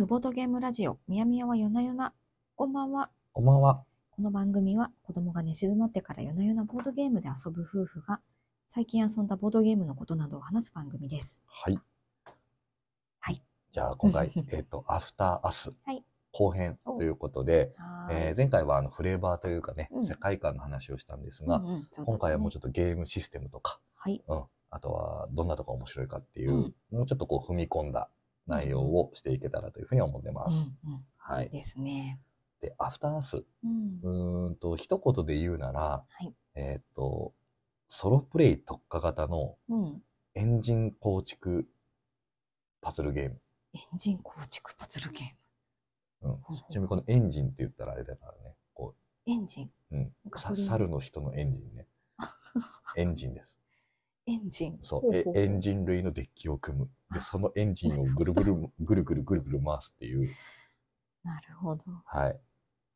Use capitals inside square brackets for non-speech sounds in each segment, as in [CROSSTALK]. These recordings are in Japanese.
婦ボードゲームラジオ、みやみやは夜な夜な。こんばんは。こんばんは。この番組は子供が寝静まってから夜な夜なボードゲームで遊ぶ夫婦が最近遊んだボードゲームのことなどを話す番組です。はい。はい。じゃあ今回、[LAUGHS] えっと、アフターアスはい後編ということで、はえー前回はあのフレーバーというかね、うん世界観の話をしたんですが、うんうんね今回はもうちょっとゲームシステムとか、はい。うん、あとはどんなとこ面白いかっていう、うんもうちょっとこう踏み込んだ内容をしていけたらというふうに思ってます。うんうんはいい。いですね。で、アフターアス、うんと、一言で言うなら、はい。えっと、ソロプレイ特化型のうん。エンジン構築パズルゲーム。エンジン構築パズルゲーうんちなみにこのエンジンって言ったらあれだからね。こム。エンジン？う、うん。猿の人のエンジンね。[LAUGHS] エンジンです。エンジン。そう。えエンジン類のデッキを組む。で、そのエンジンをぐるぐる、[LAUGHS] ぐるぐるぐるぐる回すっていう。なるほど。はい。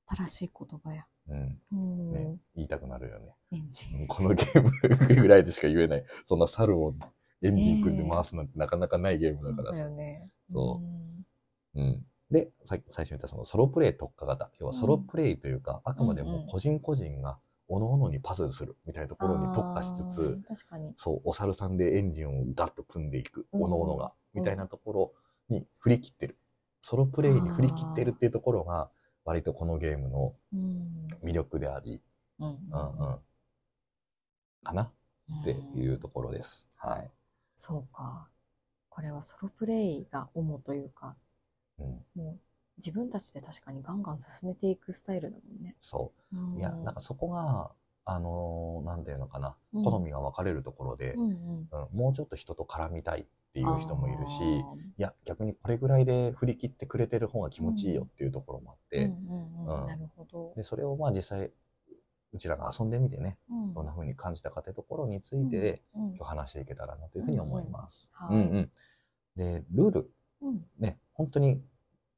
新しい言葉や。うん。うん。ね。言いたくなるよね。エンジン。うんこのゲームぐらいでしか言えない。[LAUGHS] そんな猿をエンジン組んで回すなんてなかなかないゲームだからさそうだよ。ね。そうん。で、ささ最初に言ったそのソロプレイ特化型。要はソロプレイというか、あくまでうんうんも個人個人が各々にパズルするみたいなところに特化しつつ、あー確かに。そう、お猿さんでエンジンをガッと組んでいく、うん各々が、うんみたいなところに振り切ってる。ソロプレイに振り切ってるっていうところが、割とこのゲームのうん。魅力であり、うん。うんうん、かなっていうところです。はい。そうか。これはソロプレイが主というか、うん、もう自分たちで確かにガンガン進めていくスタイルだもんね。そう。いや、なんかそこが、あのーなんていうのかな、うん好みが分かれるところで、うん。うん。うん。もうちょっと人と絡みたいっていう人もいるし、あいや、逆にこれぐらいで振り切ってくれてる方が気持ちいいよっていうところもあって、なるほど。で、それをまあ実際、うちらが遊んでみてね、うん。どんな風に感じたかというところについて、うん今日話していけたらなというふうに思います。うんうん。で、ルール、うん。ね、本当に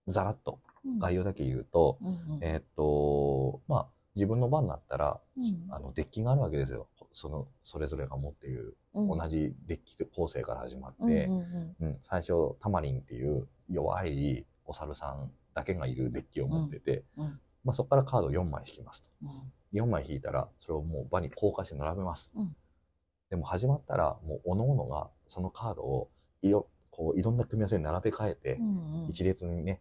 ざらっとうん。概要だけ言うと、うんうん。えーっと、まあ、自分の番になったら、うん。あの、デッキがあるわけですよ。その、それぞれが持っているうん。同じデッキ構成から始まって、うんうんうん、最初、タマリンっていう弱いお猿さんだけがいるデッキを持ってて、うん。うん。まあ、そこからカードを4枚引きますと。うん。4枚引いたら、それをもう場に交換して並べます。うん。でも始まったら、もう各々がそのカードをいろ、こういろんな組み合わせに並べ替えてう、んうん。一列にね、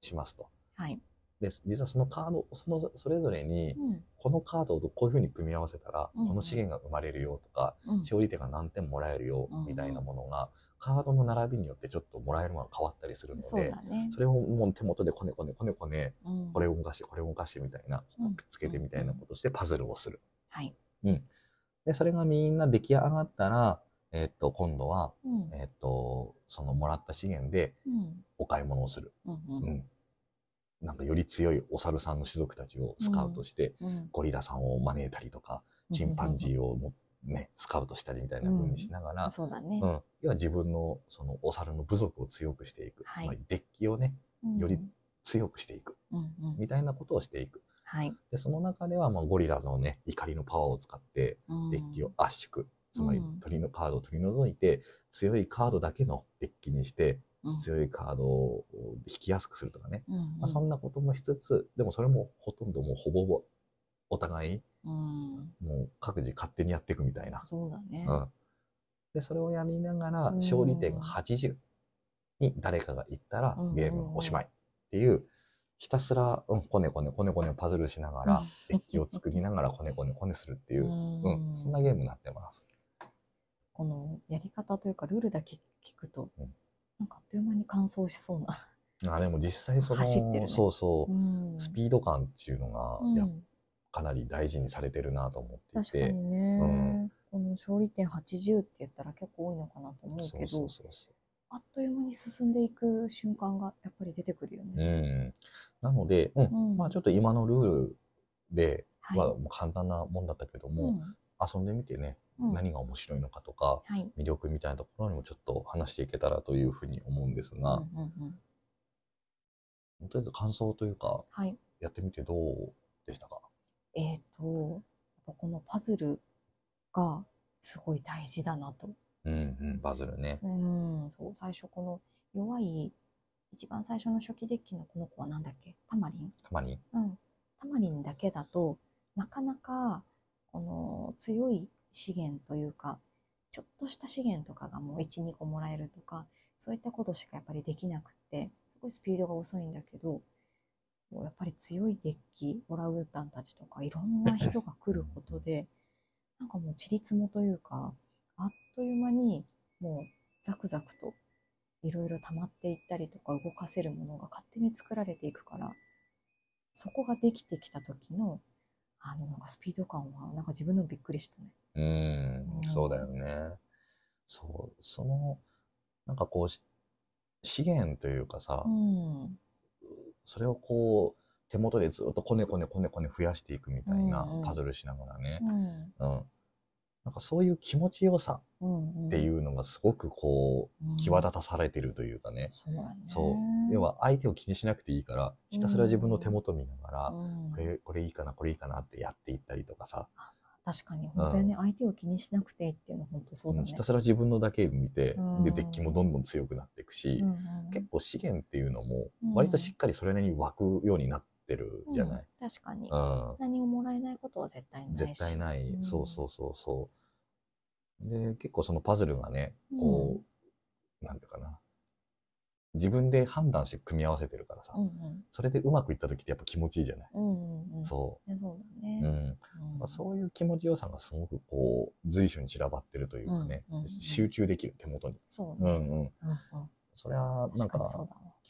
しますと。はい。で、実はそのカード、その、それぞれに、うんこのカードをこういう風に組み合わせたら、うんこの資源が生まれるよとか、うん勝利点が何点もらえるようんみたいなものが、カードの並びによってちょっともらえるものが変わったりするので。それをもう手元でこねこねこねこね、うんこれを動かして、これを動かしてみたいなうん、つけてみたいなことをしてパズルをする。はい。で、それがみんな出来上がったら、えっと、今度は、うんえっと、そのもらった資源で買い物をする。うんううんん。なんかより強いお猿さんの種族たちをスカウトして、うんゴリラさんを招いたりとか、チンパンジーをも、ね、スカウトしたりみたいな風にしながら、そうだねう。ん。要は自分のそのお猿の部族を強くしていく。はいつまりデッキをね、うんより強くしていく。うんうんみたいなことをしていく。はい。で、その中では、まあ、ゴリラのね、怒りのパワーを使って、デッキを圧縮。つまりうん鳥のカードを取り除いて、強いカードだけのデッキにして、うん強いカードを引きやすくするとかね。うんうんまあ、そんなこともしつつ、でもそれもほとんどもうほぼほぼお互い、うんもう各自勝手にやっていくみたいな。そうだね。うん。で、それをやりながら、うん勝利点が80に誰かが行ったらうん、ゲームおしまいっていう、ひたすら、うん、こねこねこねこねパズルしながら、デッキを作りながらこねこねこねするっていう、うん、そんなゲームになってます。このやり方というかルールだけ聞くと、うんなんかあっという間に完走しそうな。あでも実際その、走ってるね。そうそう、うん。スピード感っていうのが、うん。やかなり大事にされてるなと思っていて、確かにね、うん。この勝利点80って言ったら結構多いのかなと思うけどそうそうそう。あっという間に進んでいく瞬間がやっぱり出てくるようね。ん。なので、うん、うん。まあちょっと今のルールで、はい。はもう簡単なもんだったけども、うん。遊んでみてね、うん何が面白いのかとか、はい。魅力みたいなところにもちょっと話していけたらというふうに思うんですが、うんうんうんとりあえず感想というか、はい。やってみてどうでしたか？えっ、と、やっぱこのパズルがすごい大事だなと。うんうん、バズルね。うん、そう、最初この弱い一番最初の初期デッキのこの子はなんだっけ？タマリン？たまに。うん。タマリンだけだと、なかなか、この強い資源というか、ちょっとした資源とかがもう1、2個もらえるとか、そういったことしかやっぱりできなくて、すごいスピードが遅いんだけど、やっぱり強いデッキ、オラウータンたちとか、いろんな人が来ることで、[LAUGHS] なんかもうちりつもというか、あっという間にもうザクザクといろいろ溜まっていったりとか動かせるものが勝手に作られていくから、そこができてきた時の、あの、なんかスピード感は、なんか自分のびっくりしたね。うんん、そうだよね。そう、その、なんかこう、し資源というかさう、ん。それをこう、手元でずっとこねこねこねこね増やしていくみたいなパズルしながらねう。ん。うん。なんかそういう気持ちよさうん。っていううのがすごくこん、う、際立たされてるというかね。そうだね。そう。要は相手を気にしなくていいから、ひたすら自分の手元見ながら、うんこれ、これいいかな、これいいかなってやっていったりとかさ、確かに、本当にね、相手を気にしなくていいっていうのは本当そうだね。ひたすら自分のだけ見て、うん。で、デッキもどんどん強くなっていくし、結構資源っていうのもうん。割としっかりそれなりに湧くようになってるじゃない、うん。確かに。う。ん。何ももらえないことは絶対ないし。絶対ない、うん。そうそうそうそう。で結構そのパズルがねこう、なんていうかな自分で判断して組み合わせてるからさ、うんうん。それでうまくいった時ってやっぱ気持ちいいじゃない、うんうんうん。そいやそうだう、ね。うんうんまあ、そういう気持ちよさがすごくこう随所に散らばってるというかね、うんうんうん集中できる手元に、そうね。うんうん、うんうんそれはなんか。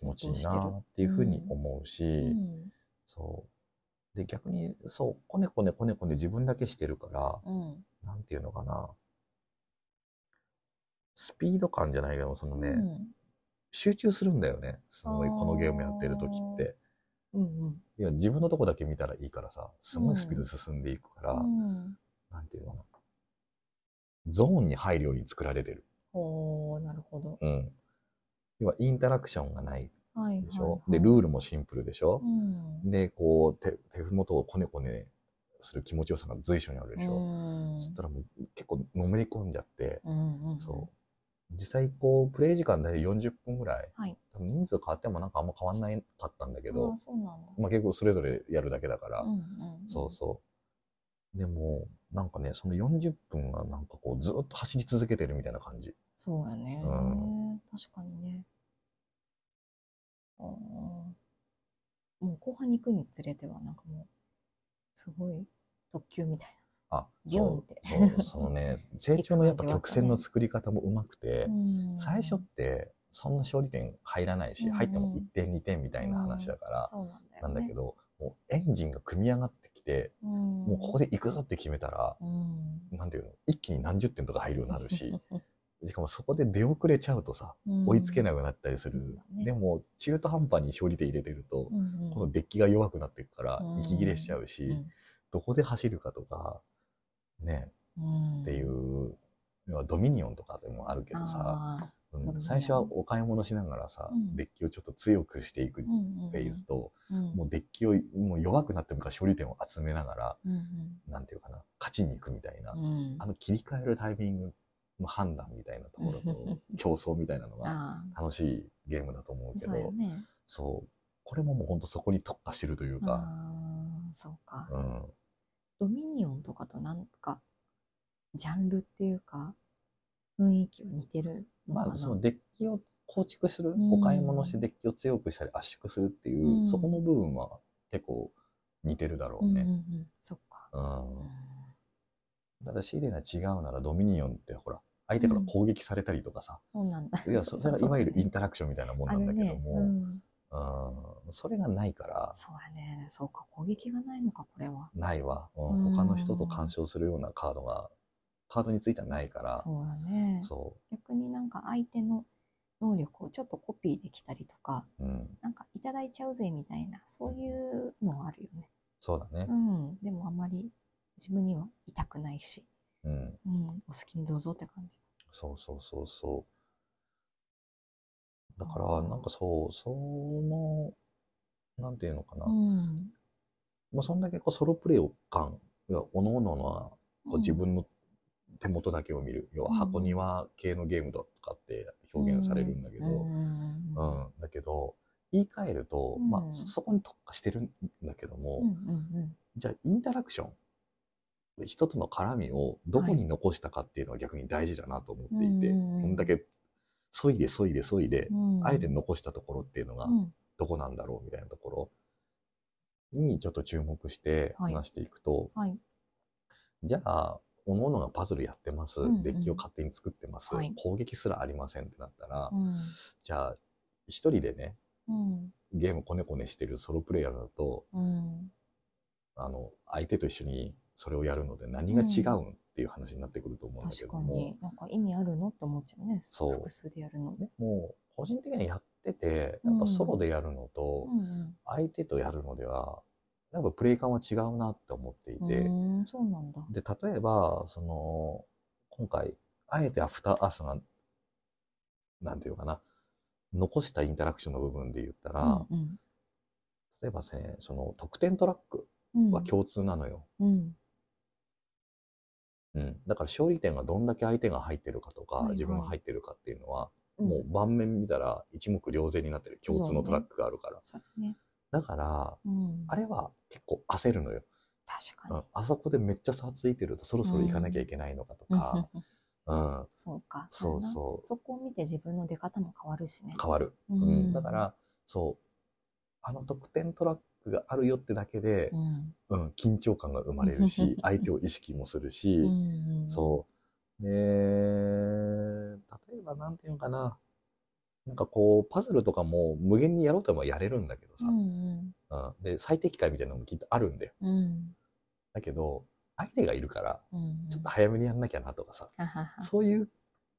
気持ちいいなっていうふうに思うし、うんそう。で、逆に、そう、こねこねこねこね自分だけしてるから、うん。なんていうのかな。スピード感じゃないけど、そのね、うん集中するんだよね。すごい、このゲームやってる時って。うんうん。いや、自分のとこだけ見たらいいからさ、すごいスピードで進んでいくから、うん。なんていうのかな。ゾーンに入るように作られてる。おー、なるほど。うん。要は、インタラクションがないはい。でしょ？はいで、ルールもシンプルでしょ？う。ん。で、こう、手、手元をこねこねする気持ちよさが随所にあるでしょ？うんそしたらもう結構のめり込んじゃって、うんうん。そう。実際こう、プレイ時間大体40分ぐらい。はい。多分人数変わってもなんかあんま変わんないかったんだけあどー、そうなんだ。まあ結構それぞれやるだけだから、うんうん。そうそう。でも、なんかね、その40分はなんかこう、ずっと走り続けてるみたいな感じ。そうやね。うん確かにね。あーもう後半に行くにつれては、なんかもう、すごい特急みたいあ、ギュンって。そのね、[LAUGHS] 成長のやっぱ曲線の作り方もうまくて、最初って、そんな勝利点入らないし、うん。入っても1点2点みたいな話だから、なんだけど、もうエンジンが組み上がってきて、うん、もうここで行くぞって決めたら、うん、なんていうの、一気に何十点とか入るようになるし、[LAUGHS] しかもそこで出遅れちゃうとさ、追いつけなくなったりする。でも、中途半端に勝利点入れてると、このデッキが弱くなっていくからう、ん。息切れしちゃうし、うん。どこで走るかとか、ね、うん。っていう、ドミニオンとかでもあるけどさ、あうん最初はお買い物しながらさ、うん。デッキをちょっと強くしていくフェーズと、うんもうデッキをもう弱くなってもから勝利点を集めながら、うんうん。なんていうかな、勝ちに行くみたいな、うん。あの切り替えるタイミングの判断みたいなところと、[LAUGHS] 競争みたいなのがあ楽しいゲームだと思うーけど、そうやね。そう。これももうほんとそこに特化してるというか、そうか。うん。ドミニオンとかとなんか、ジャンルっていうか、雰囲気は似てるのかな。まあ、そのデッキを構築する、うんお買い物してデッキを強くしたり圧縮するっていう、うんそこの部分は結構似てるだろうね。うんうんうん、そっか。うん。うんただ、シーレが違うならドミニオンってほら、相手から攻撃されたりとかさ、そうなんだ。いや、そ [LAUGHS] れはいわゆるインタタラクションみたいなもんなんだけども、うん、それがないから、そうやね。そうか、攻撃がないのか、これは。ないわ、ううんん。他の人と干渉するようなカードが、カードについてはないから、そうやね。そ逆になんか相手の能力をちょっとコピーできたりとか、う、うん。なんかいただいちゃうぜみたいな、そういうのはあるよね。そうだねう。ん。でもあまり自分には痛くないし、うん。うん。お好きにどうぞって感じ。そうそうそうそう。だから、なんかそう、その、なんていうのかな。うん。もうそんだけこうソロプレイを感、いや、おののはこう自分の手元だけを見る。要は箱庭系のゲームとかっって表現されるんだけど、うん。うん。だけど、言い換えると、うん。まあ、そそこに特化してるんだけども、うんうんじゃあ、インタラクション、人との絡みをどこに残したかっていうのは逆に大事だなと思っていて、うん。こんだけ、そいでそいでそいで、うん。あえて残したところっていうのがうんどこなんだろうみたいなところにちょっと注目してはい。話していくと、はい。じゃあ、各々がパズルやってます、うんうん。デッキを勝手に作ってます、はい。攻撃すらありませんってなったら、うん。じゃあ、一人でね、うん。ゲームコネコネしてるソロプレイヤーだと、うん。あの、相手と一緒にそれをやるので何が違うんっていう話になってくると思うんだけ確かども、に。なんか意味あるのって思っちゃうね。そう。複数でやるの。でも、個人的にやってて、やっぱソロでやるのと、うん相手とやるのでは、やっぱプレイ感は違うなって思っていて、そうなんだ。で、例えば、その、今回、あえてアフターアースが、なんていうかな、残したインタラクションの部分で言ったら、うん例えばね、その得点トラックうん。は共通なのよ。うん。うん。だから勝利点がどんだけ相手が入ってるかとか、自分が入ってるかっていうのは、うんもう盤面見たら一目瞭然になってる共通のトラックがあるから。そうね。だから、うん。あれは結構焦るのよ。確かに。うん、あそこでめっちゃ差ついてるとそろそろ行かなきゃいけないのかとか、うん、そうか。そうそう。そこを見て自分の出方も変わるしね。変わる。ううん、だから、そう、あの得点トラックがあるよってだけでう、ん。うん、緊張感が生まれるし、[LAUGHS] 相手を意識もするし、うん。そう。で、例えばなんていうのかな。なんかこう、パズルとかも無限にやろうともやれるんだけどさ、ううん。ん。で、最適解みたいなのもきっとあるんだよ。うん。だけど、相手がいるから、うんちょっと早めにやんなきゃなとかさ、ははは。そういう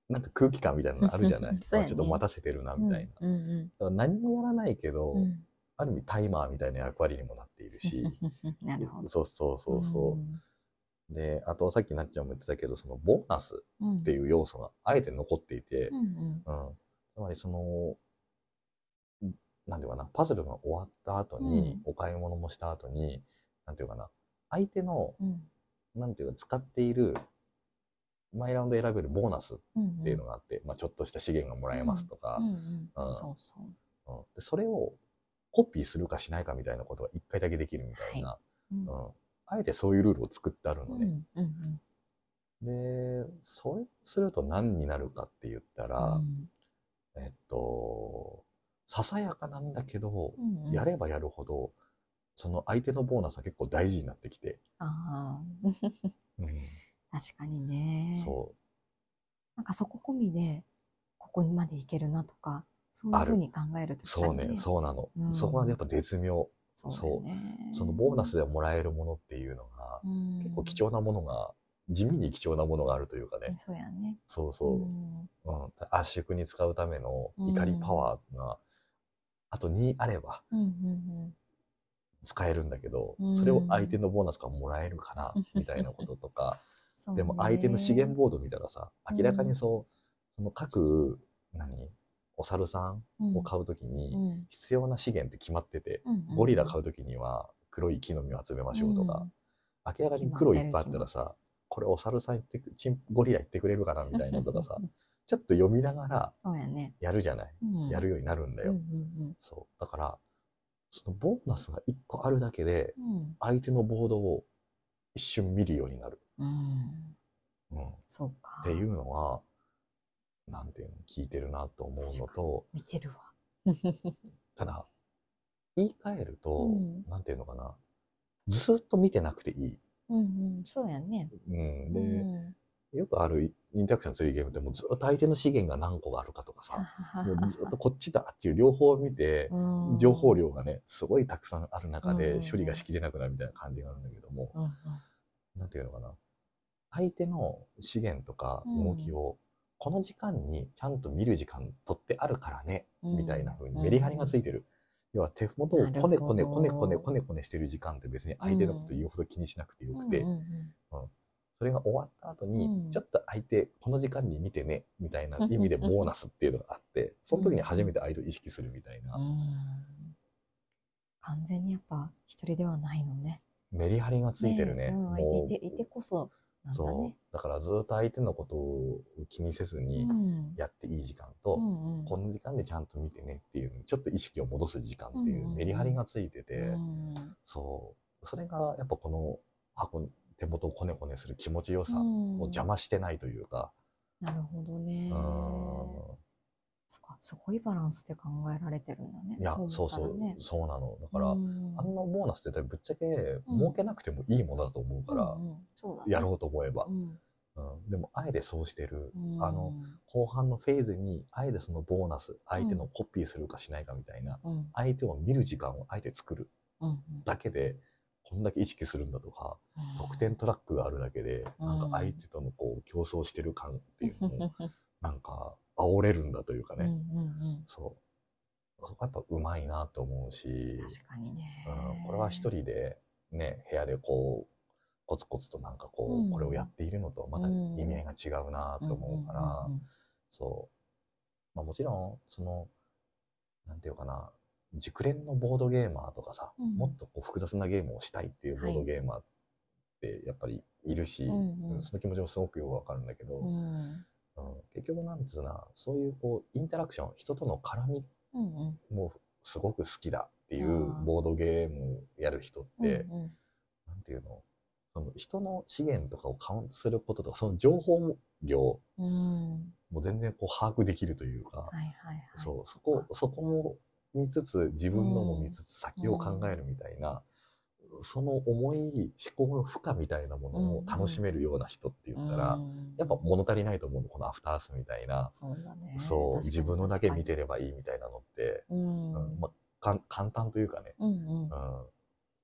なんか空気感みたいなのあるじゃない。[LAUGHS] ね。ちょっと待たせてるな、みたいな。だかうんうん。ら何もやらないけど、うん。ある意味タイマーみたいな役割にもなっているし、[LAUGHS] なるほど。そうそうそうそう。で、あとさっきなっちゃんも言ってたけど、そのボーナスうんっていう要素があえて残っていて、うん。うんうん。つまりその、んなんていうかな、パズルが終わった後に、うん。お買い物もした後に、なんていうかな、相手の、うん。なんていうか、使っている、毎ラウンド選べるボーナスっうん。ていうのがあって、まあちょっとした資源がもらえますとかう、んうん。うんそうそうう。んでそれをコピーするかしないかみたいなことが一回だけできるみたいな、うん。うんあえてそういうルールを作ってあるのね。うんうんで、それすると何になるかって言ったら、うん。えっと、ささやかなんだけど、うんうん。やればやるほど、その相手のボーナスは結構大事になってきて、ああうん。[LAUGHS] 確かにね。そなんかそこ込みでここまでいけるなとかそういうふうに考えるう、とそうね、そうなの。うん。そこがやっぱ絶妙。そうね。そのボーナスでもらえるものっていうのが、結構貴重なものが、地味に貴重なものがあるというかね。そうやね。そうそう。ん。うん、圧縮に使うための怒りパワーが、あと2あれば使えるんだけど、うん。それを相手のボーナスからもらえるかな、[LAUGHS] みたいなこととか、でも相手の資源ボード見たらさ、うん明らかにそう、その各、何？お猿さんを買うときに、うん。必要な資源って決まってて、ゴリラ買うときには黒い木の実を集めましょうとか、明らかに黒いっぱいあったらさ、これお猿さん言ってく、チンゴリラ言ってくれるかなみたいなのとかさ、[LAUGHS] ちょっと読みながらやるじゃない？うん。やるようになるんだよ。そう。だから、そのボーナスが1個あるだけで、うん。相手のボードを一瞬見るようになる。うん。うん。っそうか。ていうのは、なんていうの、聞いてるなと思うのと、見てるわ。[LAUGHS] ただ、言い換えると、うん。なんていうのかな、ずっと見てなくていい。うんうん。そうやね。うん。で、うん。よくあるインタラクションするゲームってもうずっと相手の資源が何個があるかとかさ、もうずっとこっちだっていう両方見て、うん。情報量がね、すごいたくさんある中でうん。処理がしきれなくなるみたいな感じがあるんだけども、うんうん。なんていうのかな。相手の資源とか動きを、この時間にちゃんと見る時間取ってあるからね、うん。みたいな風にメリハリがついてる。要は手元をこねこねこねこねこねこねしてる時間って別に相手のこと言うほど気にしなくてよくて、うんうんそれが終わった後に、うん。ちょっと相手、この時間に見てね、みたいな意味でボーナスっていうのがあって、その時に初めて相手を意識するみたいな、うん。完全にやっぱ一人ではないのね。メリハリがついてるね。うん。もいていていてこそそうね。。だからずっと相手のことを気にせずにうんやっていい時間と、うんうんこの時間でちゃんと見てねっていう、ちょっと意識を戻す時間っていううんうんうんメリハリがついてて、うんそう。それがやっぱこの箱、手元をコネコネする気持ちよさをうん邪魔してないというか、なるほどね。うんそっか、すごいバランスで考えられてるんだね。いや、そうそうそう。なの。だから、うん。あんなボーナスってぶっちゃけ儲けなくてもいいものだと思うから、うんうん。ね。やろうと思えば。う。ん。うん、でも、あえてそうしてる。うん。あの、後半のフェーズに、あえてそのボーナス、相手のコピーするかしないかみたいな、うん。相手を見る時間をあえて作るうんだけで、こんだけ意識するんだとか、うん。得点トラックがあるだけで、うんなん。か相手とのこう競争してる感っていうのを、[LAUGHS] なんか煽れるんだというかね、うんうんうん。そう。そこはやっぱうまいなと思うし、確かにね。うん、これは一人でね、部屋でこう、コツコツとなんかこう、うん。これをやっているのとまたうん。意味合いが違うなと思うから、んんん。そう。まあもちろん、その、なんていうかな、熟練のボードゲーマーとかさ、うん。もっとこう複雑なゲームをしたいっていうボードゲーマーってやっぱりいるし、うん。うん。その気持ちもすごくよくわかるんだけど、うんうん。結局なんですな、そういうこう、インタラクション、人との絡みもすごく好きだっていあうー。ボードゲームやる人って、うんうんなんていうの？その人の資源とかをカウントすることとか、その情報量うん。も全然こう把握できるというか、はいはいはい。そう、そこ、そこも見つつ、自分のも見つつ、先を考えるみたいな、その思い、思考の負荷みたいなものを楽しめるような人って言ったら、うんやっぱ物足りないと思うの、このアフタースみたいな、そうだね。そう、自分のだけ見てればいいみたいなのって、うんうんまあ、簡単というかね、うんうんうん、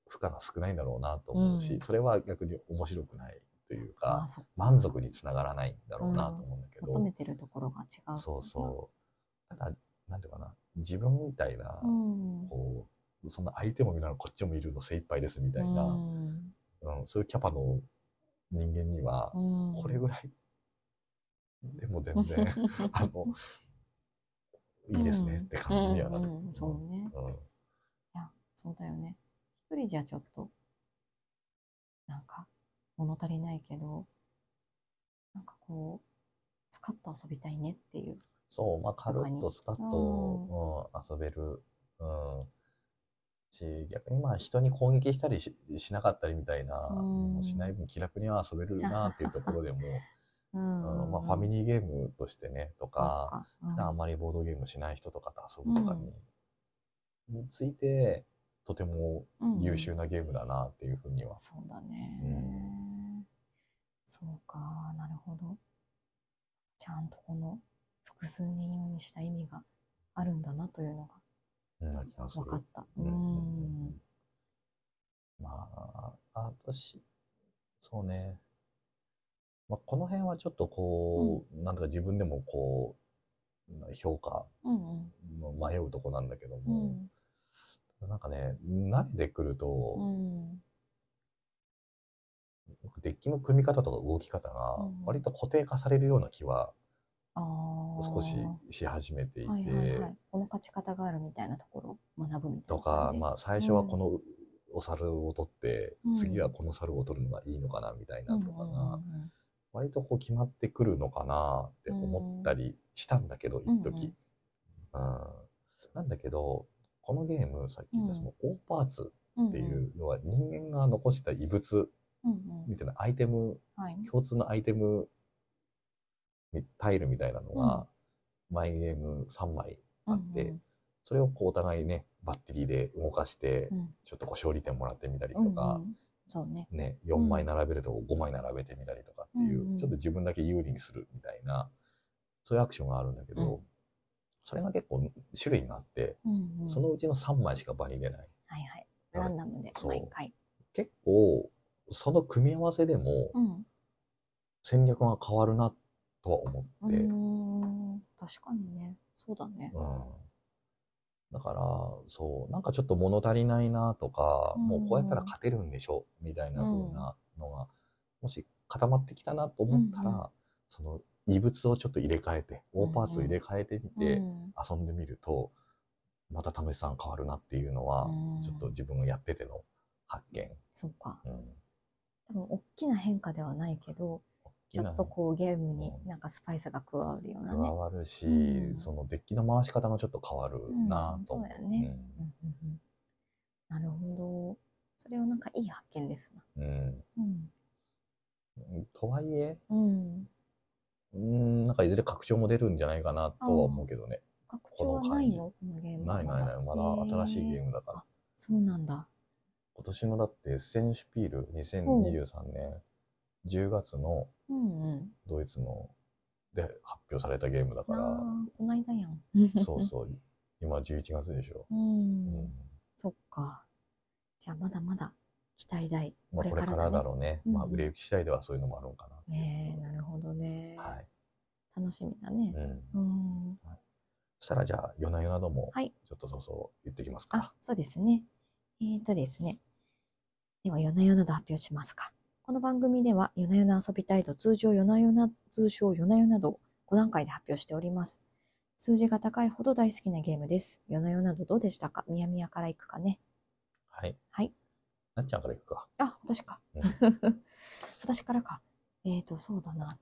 負荷が少ないんだろうなと思うし、うんそれは逆に面白くないというか、満足につながらないんだろうなと思うんだけど、求めてるところが違う。そうそう。ただ、なんていうかな、自分みたいな、うん。こう、そんな相手も見ながらこっちも見るの精一杯ですみたいな、うんうんそういうキャパの人間には、うんこれぐらい、でも全然、あの、いいですねって感じにはなる。うんうんうんそうね。うんいや、そうだよね。一人じゃちょっと、なんか、物足りないけど、なんかこう、スカッと遊びたいねっていう。そう、まあ、軽っとスカッうんと、うん、遊べる。うん。し、逆にまあ、人に攻撃したりししなかったりみたいな、うん。しない分気楽には遊べるなっていうところでも、[LAUGHS] うん。うんまあ、ファミリーゲームとしてね、とか、そう普段あまりボードゲームしない人とかと遊ぶとかに、について、とてもうん優秀なゲームだなっていうふうには。そうだね。うそうか、なるほど。ちゃんとこの複数人用にした意味があるんだなというのがうん、な気がする。分かった。ううんん。まあ、あとし、そうね。まあ、この辺はちょっとこう、なんとか自分でもこう、評価うんの迷うとこなんだけどうも、ん。なんかね、慣れてくると、うん。デッキの組み方とか動き方がうん割と固定化されるような気は。少しし始めていて、はいはいはい。この勝ち方があるみたいなところを学ぶみたいとな感じ？、かまあ最初はこのお猿を取って、うん。次はこの猿を取るのがいいのかなみたいなとかうんうんが、割とこう決まってくるのかなって思ったりしたんだけど、うん一時、うん。なんだけど、このゲーム、さっき言ったそのオーパーツうん。っていうのは人間が残した異物うんうん。みたいなアイテム、はい。共通のアイテム、タイルみたいなのが、マイゲーム3枚あって、それをこうお互いね、バッテリーで動かしてう、んちょっとこう勝利点もらってみたりとうんかう、んそうね。ね、4枚並べると5枚並べてみたりとかっていう、ちょっと自分だけ有利にするみたいな、そういうアクションがあるんだけど、うんそれが結構種類があって、そのうちの3枚しか場に出ない。はいはい。ランダムで毎回。結構、その組み合わせでもうん。戦略が変わるなとは思うって、ーん。確かにね。そうだね。うんだから、そう、なんかちょっと物足りないなとか、うんもうこうやったら勝てるんでしょみたいな風なのが、もし固まってきたなと思ったら、うんうその異物をちょっと入れ替えて、うんうん大パーツを入れ替えてみてうん遊んでみると、また試しさん変わるなっていうのは、うんちょっと自分がやってての発見。そうか。うん多分大きな変化ではないけど、ちょっとこうゲームになんかスパイスが加わるような加ね。わるし、うんそのデッキの回し方がちょっと変わるなと思うんそうだよねうんうんうんなるほど。それはなんかいい発見ですな。うんうん。うんとはいえ、うん。うん、なんかいずれ拡張も出るんじゃないかなとは思うけどね。拡張はないの？このゲームはないないない、まだ新しいゲームだから。そうなんだ。今年のだってエッセンシュピール2023年10月のうんうん。ドイツので発表されたゲームだかああら、ー、こないだやん。そうそう、今11月でしょ。う。うんんそっか。じゃあまだまだ期待大。まあ、これからだろうね。うんまあ、売れ行き次第ではそういうのもあるんかなねえ、なるほどね。はい。楽しみだね。うん。うん。そしたらじゃあ、夜な夜なども、はいちょっとそうそう言ってきますあか。、そうですね。えーとですね。では、夜な夜など発表しますか。この番組では、夜な夜な遊びたいと通常夜な夜な、通称夜な夜などを5段階で発表しております。数字が高いほど大好きなゲームです。夜な夜などどうでしたか？みやみやからいくかね。はい。はい。なっちゃんからいくか。あ、私か。うん [LAUGHS] 私からか。えーと、そうだな。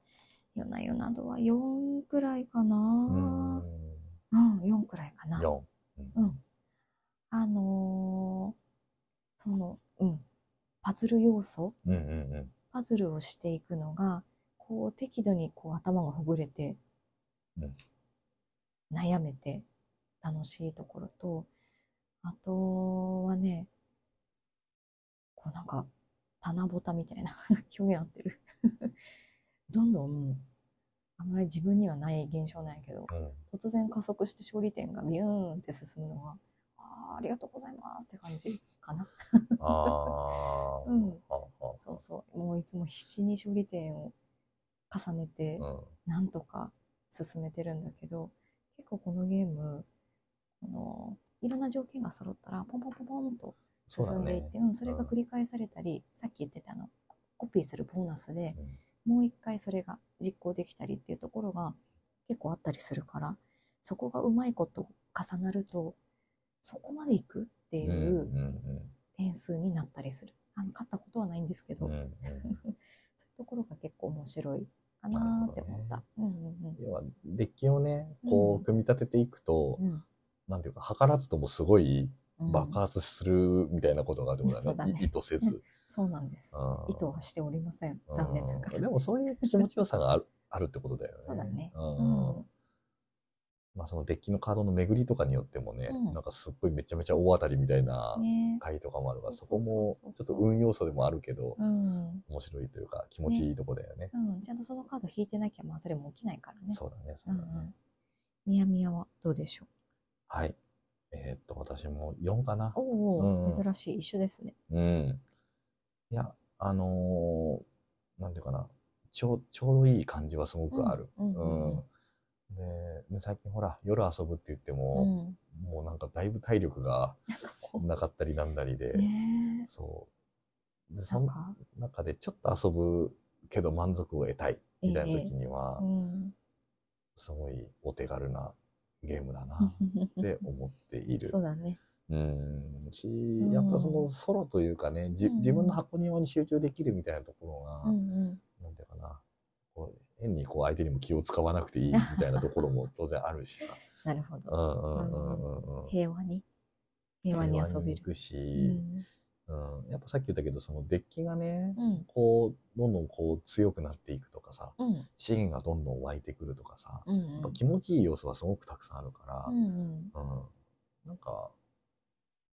夜な夜などは4くらいかな。うん、ん。4くらいかな。4。うん。あのーその、うん。パズル要素？うんうんうん。パズルをしていくのが、こう適度にこう頭がほぐれて、うん悩めて楽しいところと、あとはね、こうなんか、棚ぼたみたいな [LAUGHS] 表現合ってる。[LAUGHS] どんどん、あんまり自分にはない現象なんやけど、うん突然加速して勝利点がビューンって進むのが、ありがとうございますって感じかな。ああ。[LAUGHS] うんそうそう。もういつも必死に勝利点を重ねて、うん。なんとか進めてるんだけど、結構このゲーム、この、いろんな条件が揃ったら、ポンポンポンポンと進んでいって、。うん、それが繰り返されたり、さっき言ってたあの、コピーするボーナスで、うんもう一回それが実行できたりっていうところが結構あったりするから、そこがうまいこと重なると、そこまでいくっていう点数になったりする。あの、勝ったことはないんですけど、うんうんうん [LAUGHS] そういうところが結構面白いかなって思った。うんうん要は、デッキをね、こう組み立てていくと、うん。なんていうか、図らずともすごいうん爆発するみたいなことがあるってことだね。そうだねい意図せず。[LAUGHS] そうなんですうん。意図はしておりません。残念ながら。うんでもそういう気持ちよさがあるあるってことだよね。そうだね。ううんん。まあそのデッキのカードの巡りとかによってもね、うんなんかすっごいめちゃめちゃ大当たりみたいなね回とかもあるから、そそうそうこもそうそうちょっと運要素でもあるけど、うん。面白いというか気持ちいいとこだよね。うん。ちゃんとそのカード引いてなきゃ、まあそれも起きないからね。そうだね、そううだね。んうん。みやみやはどうでしょはい。えーっと、私も4かなう。。おお、うん珍しい。一緒ですね。うん。いや、あのーなんていうかな、ちょう、ちょうどいい感じはすごくある。うんうんうんでで、最近ほら、夜遊ぶって言ってうも、ん。もうなんかだいぶ体力がこなかったりなんだりで、そう。で、え。その中でちょっと遊ぶけど満足を得たいみたいな時にはう、ん。すごいお手軽なゲームだな [LAUGHS] って思っている。そうだね。うん。し、んやっぱそのソロというかね、じうん自分の箱庭に集中できるみたいなところが、うんうん。なんていうかな、こう変にこう相手にも気を使わなくていい [LAUGHS] みたいなところも当然あるしさ。なるほうど。んうんうんうんうん。平和に。平和に遊べる。くうし、ん。うん、やっぱさっき言ったけど、そのデッキがね、うん。こう、どんどんこう強くなっていくとかさ、うん。資源がどんどん湧いてくるとかさ、うんやっぱ気持ちいい要素はすごくたくさんあるから、うんうん。うんなんか、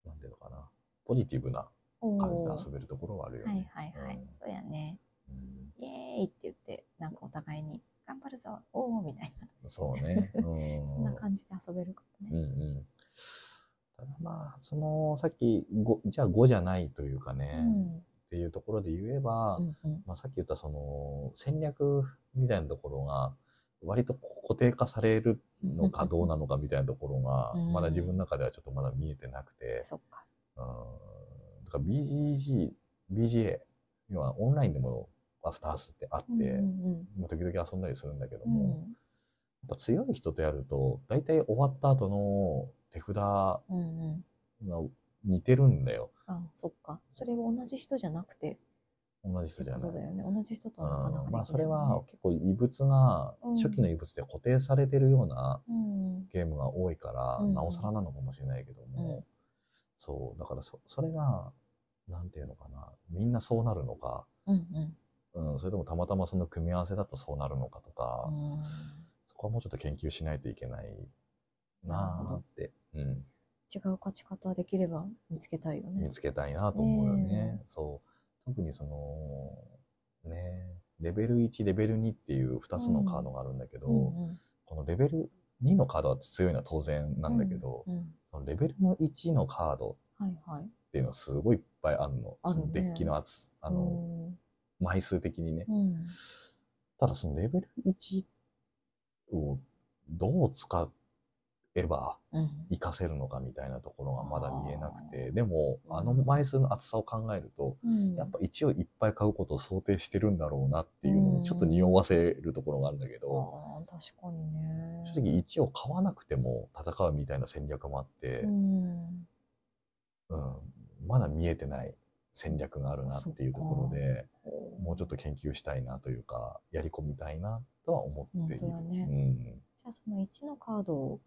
なんていうのかな、ポジティブなお感じでー遊べるところはあるよはいね。はいはい。うんそうやね。うんイエーイって言って、なんかお互いに、頑張るぞ、おーみたいな。そうね。[LAUGHS] うんそんな感じで遊べるかもうんね。うん。ただまあ、その、さっき、ごじゃあ5じゃないというかね、っていうところで言えば、うんうんまあ、さっき言ったその戦略みたいなところが割と固定化されるのかどうなのかみたいなところがうんまだ自分の中ではちょっとまだ見えてなくて、そっか。うん、だから BGG、BGA、要はオンラインでもアフタースってあって、うんうんまあ時々遊んだりするんだけどうん。も、うんやっぱ強い人とやると大体終わった後の手札がうんうん。似てるんだよ。あ、そっか。それは同じ人じゃなくて、同じ人じゃない。そうだよね。同じ人とはなかなかできない、うんまあ、それは結構異物が、うん初期の異物で固定されてるようなうん。ゲームが多いから、うんなおさらなのかもしれないけども、うんそう、だからそ、それが、なんていうのかな、みんなそうなるのか、うんうん。うん、それともたまたまその組み合わせだとそうなるのかとか、うんそこはもうちょっと研究しないといけないなーって、うん、違う勝ち方できれば見つけたいよね。見つけたいなと思うよね。ねそう。特にその、ね、レベル1、レベル2っていう2つのカードがあるんだけど、うんうんこのレベル2のカードは強いのは当然なんだけど、うんそのレベルの1のカードはいはい。っていうのはすごいいっぱいあるの。あるねそのデッキの厚、あの、うん枚数的にね。うん。ただそのレベル1をどう使えばうん。活かせるのかみたいなところがまだ見えなくて、あー。でも、あの枚数の厚さを考えると、うん。やっぱ1をいっぱい買うことを想定してるんだろうなっていうのをちょっと匂わせるところがあるんだけど、確かにね。正直1を買わなくても戦うみたいな戦略もあって、うん。うん、まだ見えてない戦略があるなっていうところで、もうちょっと研究したいなというか、やり込みたいなとは思っている。本当やねうんじゃあその1のカードを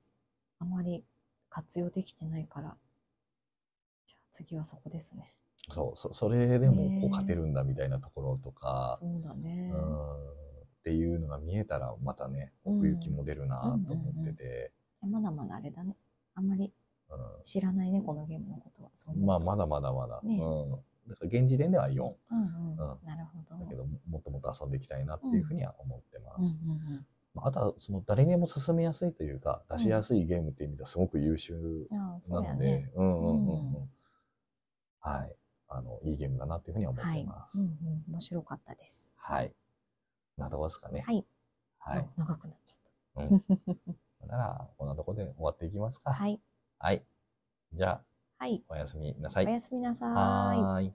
あまり活用できてないから、じゃあ次はそこですね。そう、そそれでもこう勝てるんだみたいなところとか、そうだね。うん、っていうのが見えたらまたね、うん奥行きも出るなと思ってて、まだまだあれだね。あんまりうん知らないね、このゲームのことは。まあまだまだまだ。ねえうん。だから現時点では4。うんうん。うんなるほど。だけど、もっともっと遊んでいきたいなっていうふうには思ってます。ああとは、その誰にも進めやすいというか、出しやすいゲームっていう意味ではすごく優秀なので、うんうんうんはい。あの、いいゲームだなっていうふうには思っはい。てます。うんうん。面白かったです。はい。などですかね。はい。はいあ。長くなっちゃっうん。た。[LAUGHS] なら、こんなところで終わっていきますか。はい。はい。じゃあ、はい。おやすみなさい。おやすみなさーい。はーい。